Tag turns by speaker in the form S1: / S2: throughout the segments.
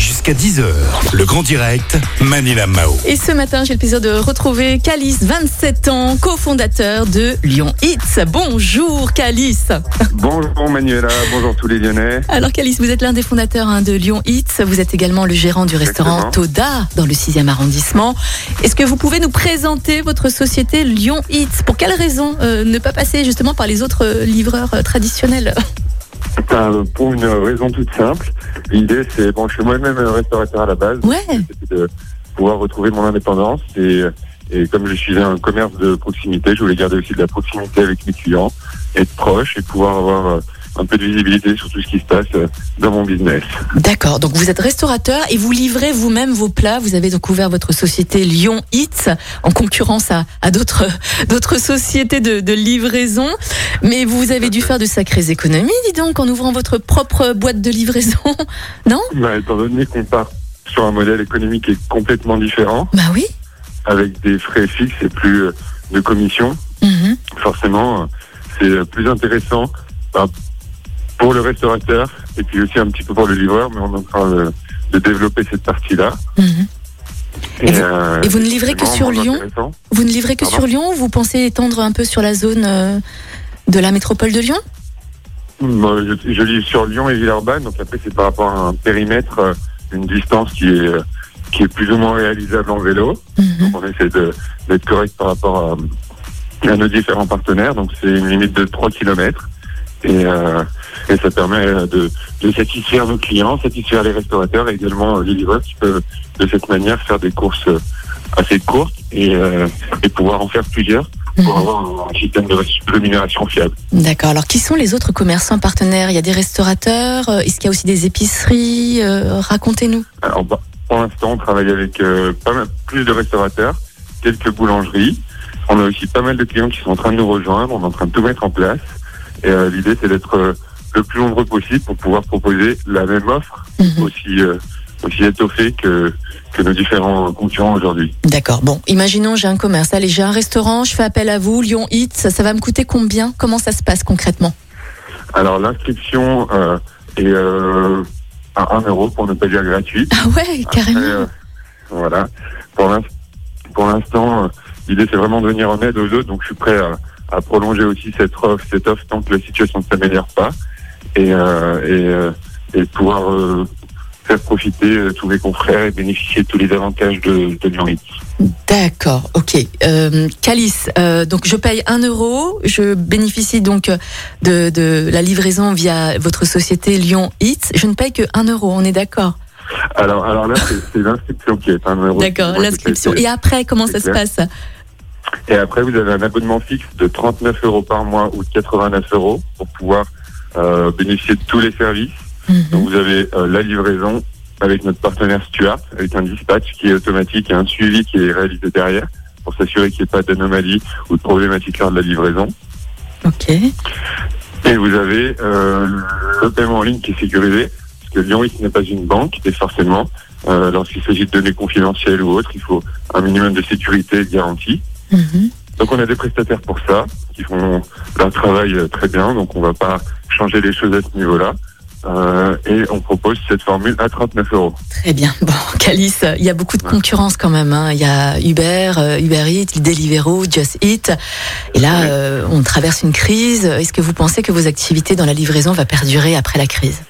S1: Jusqu'à 10h, le grand direct, Manila Mao.
S2: Et ce matin, j'ai le plaisir de retrouver Calice, 27 ans, cofondateur de Lyon Hits. Bonjour Calice.
S3: Bonjour Manuela, bonjour tous les Lyonnais.
S2: Alors Calice, vous êtes l'un des fondateurs hein, de Lyon Hits. Vous êtes également le gérant du restaurant
S3: Exactement.
S2: Toda dans le 6e arrondissement. Est-ce que vous pouvez nous présenter votre société Lyon Hits? Pour quelle raison euh, ne pas passer justement par les autres euh, livreurs euh, traditionnels?
S3: Euh, pour une raison toute simple, l'idée c'est, bon je suis moi-même restaurateur à la base,
S2: Ouais,
S3: c'était de pouvoir retrouver mon indépendance et, et comme je suis un commerce de proximité, je voulais garder aussi de la proximité avec mes clients, être proche et pouvoir avoir euh, un peu de visibilité sur tout ce qui se passe euh, dans mon business.
S2: d'accord. Donc vous êtes restaurateur et vous livrez vous-même vos plats. Vous avez donc ouvert votre société Lyon Hits en concurrence à, à d'autres d'autres sociétés de, de livraison. Mais vous avez dû faire de sacrées économies, dis donc, en ouvrant votre propre boîte de livraison. Non?
S3: Bah, étant donné qu'on part sur un modèle économique qui est complètement différent,
S2: Bah oui.
S3: avec des frais fixes et plus euh, de commissions,
S2: Mhm.
S3: forcément, euh, c'est plus intéressant bah, pour le restaurateur et puis aussi un petit peu pour le livreur, mais on est en train de, de développer cette partie-là.
S2: Mhm. Et vous-
S3: euh,
S2: et vous ne livrez que sur Lyon. Vous ne livrez que
S3: Pardon
S2: sur Lyon ou vous pensez étendre un peu sur la zone euh, de la métropole de Lyon
S3: Moi, je, je livre sur Lyon et Villeurbanne, donc après c'est par rapport à un périmètre, euh, une distance qui est qui est plus ou moins réalisable en vélo.
S2: Mhm.
S3: On essaie d'être correct par rapport à, à nos différents partenaires. Donc c'est une limite de 3 km. Et, euh, et ça permet euh, de, de satisfaire nos clients, satisfaire les restaurateurs et également euh, les livreurs qui peuvent de cette manière faire des courses euh, assez courtes et, euh, et pouvoir en faire plusieurs pour
S2: Mhm.
S3: avoir un système de rémunération fiable.
S2: D'accord. Alors, qui sont les autres commerçants partenaires? Il y a des restaurateurs Est-ce qu'il y a aussi des épiceries Euh, Racontez-nous.
S3: Alors, bah, pour l'instant, on travaille avec euh, pas mal plus de restaurateurs, quelques boulangeries. On a aussi pas mal de clients qui sont en train de nous rejoindre. On est en train de tout mettre en place. Et euh, l'idée, c'est d'être euh, le plus nombreux possible pour pouvoir proposer la même offre
S2: Mhm.
S3: aussi euh, aussi étoffée que que nos différents concurrents aujourd'hui.
S2: D'accord. Bon, imaginons j'ai un commerce. Allez, j'ai un restaurant, je fais appel à vous, Lyon Hits. Ça, ça va me coûter combien? Comment ça se passe concrètement?
S3: Alors l'inscription euh, est euh, à 1 euro pour ne pas dire gratuite.
S2: Ah ouais, carrément.
S3: Après, euh, voilà. Pour l'in- pour l'instant, l'idée c'est vraiment de venir en aide aux autres. Donc je suis prêt à, à prolonger aussi cette offre, cette offre tant que la situation ne s'améliore pas et euh, et, euh, et pouvoir euh, faire profiter tous mes confrères et bénéficier de tous les avantages de, de Lyon.
S2: D'accord, ok. Euh, Calice, donc je paye 1 euro, je bénéficie donc de, de la livraison via votre société Lyon Hits. Je ne paye que 1 euro, on est d'accord?
S3: Alors alors là c'est l'inscription qui est un euro.
S2: D'accord, l'inscription. Et après, comment ça se passe?
S3: Et après, vous avez un abonnement fixe de 39 euros par mois ou de 89 euros pour pouvoir euh, bénéficier de tous les services.
S2: Mhm.
S3: Donc, vous avez euh, la livraison avec notre partenaire Stuart, avec un dispatch qui est automatique et un suivi qui est réalisé derrière pour s'assurer qu'il n'y ait pas d'anomalie ou de problématique lors de la livraison.
S2: Ok.
S3: Et vous avez euh, le paiement en ligne qui est sécurisé, parce que Lyon, ce n'est pas une banque, et forcément, euh, lorsqu'il s'agit de données confidentielles ou autres, il faut un minimum de sécurité et de garantie.
S2: Mhm.
S3: Donc on a des prestataires pour ça, qui font leur travail euh, très bien, donc on va pas changer les choses à ce niveau-là. Euh, et on propose cette formule à 39 euros.
S2: Très bien. Bon, Calice, il y a beaucoup de concurrence quand même. hein. Il y a Uber, euh, Uber Eats, Deliveroo, Just Eat. Et là,
S3: Ouais.
S2: euh, on traverse une crise. Est-ce que vous pensez que vos activités dans la livraison va perdurer après la crise?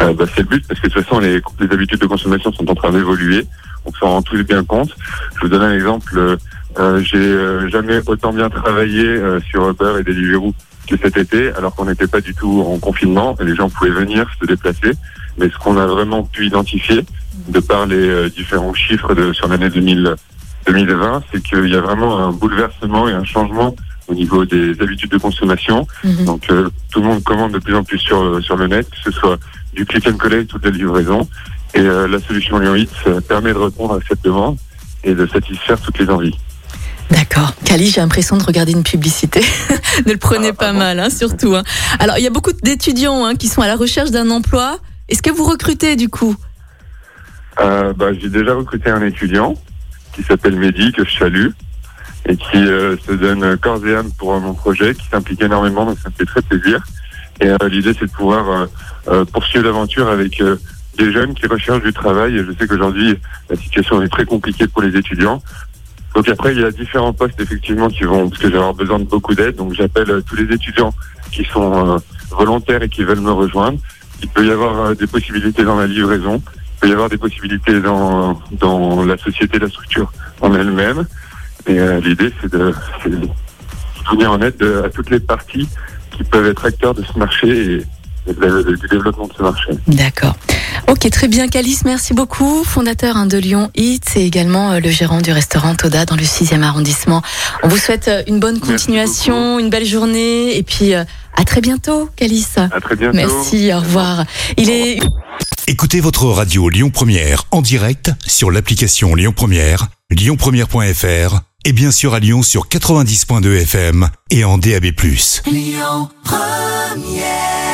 S3: Euh, bah, c'est le but, parce que de toute façon, les, les habitudes de consommation sont en train d'évoluer. On s'en rend tous bien compte. Je vous donne un exemple. Euh, euh, J'ai euh, jamais autant bien travaillé euh, sur Uber et Deliveroo que cet été, alors qu'on n'était pas du tout en confinement. Et les gens pouvaient venir, se déplacer. Mais ce qu'on a vraiment pu identifier, de par les euh, différents chiffres de, sur l'année 2000 2020, c'est qu'il y a vraiment un bouleversement et un changement au niveau des habitudes de consommation.
S2: Mhm.
S3: Donc euh, tout le monde commande de plus en plus sur, sur le net, que ce soit du click and collect ou de la livraison. Et euh, la solution Lyon Hits euh, permet de répondre à cette demande et de satisfaire toutes les envies.
S2: D'accord. Cali, j'ai l'impression de regarder une publicité. ne le prenez
S3: Ah,
S2: pas
S3: pardon.
S2: mal, hein, surtout. hein. Alors, il y a beaucoup d'étudiants hein, qui sont à la recherche d'un emploi. Est-ce que vous recrutez du coup?
S3: Euh, bah, J'ai déjà recruté un étudiant qui s'appelle Mehdi, que je salue. et qui euh, se donne corps et âme pour mon projet, qui s'implique énormément, donc ça me fait très plaisir. Et l'idée, c'est de pouvoir poursuivre l'aventure avec des jeunes qui recherchent du travail. Et je sais qu'aujourd'hui, la situation est très compliquée pour les étudiants. Donc après, il y a différents postes effectivement qui vont, parce que j'ai besoin de beaucoup d'aide. Donc j'appelle tous les étudiants qui sont volontaires et qui veulent me rejoindre. Il peut y avoir des possibilités dans la livraison. Il peut y avoir des possibilités dans, dans la société, la structure en elle-même. Et euh, l'idée, c'est de, de, venir en aide à toutes les parties qui peuvent être acteurs de ce marché et, du développement de ce marché.
S2: D'accord. Ok, très bien. Calice, merci beaucoup. Fondateur hein, de Lyon Eats et également euh, le gérant du restaurant Toda dans le 6e arrondissement. On vous souhaite euh, une bonne continuation, une belle journée et puis à très bientôt, Calice.
S3: À très bientôt.
S2: Merci, au revoir. Il est...
S1: Écoutez votre radio Lyon Première en direct sur l'application Lyon Première, lyonpremière.fr et bien sûr à Lyon sur 90.2 FM et en DAB+. Lyon Première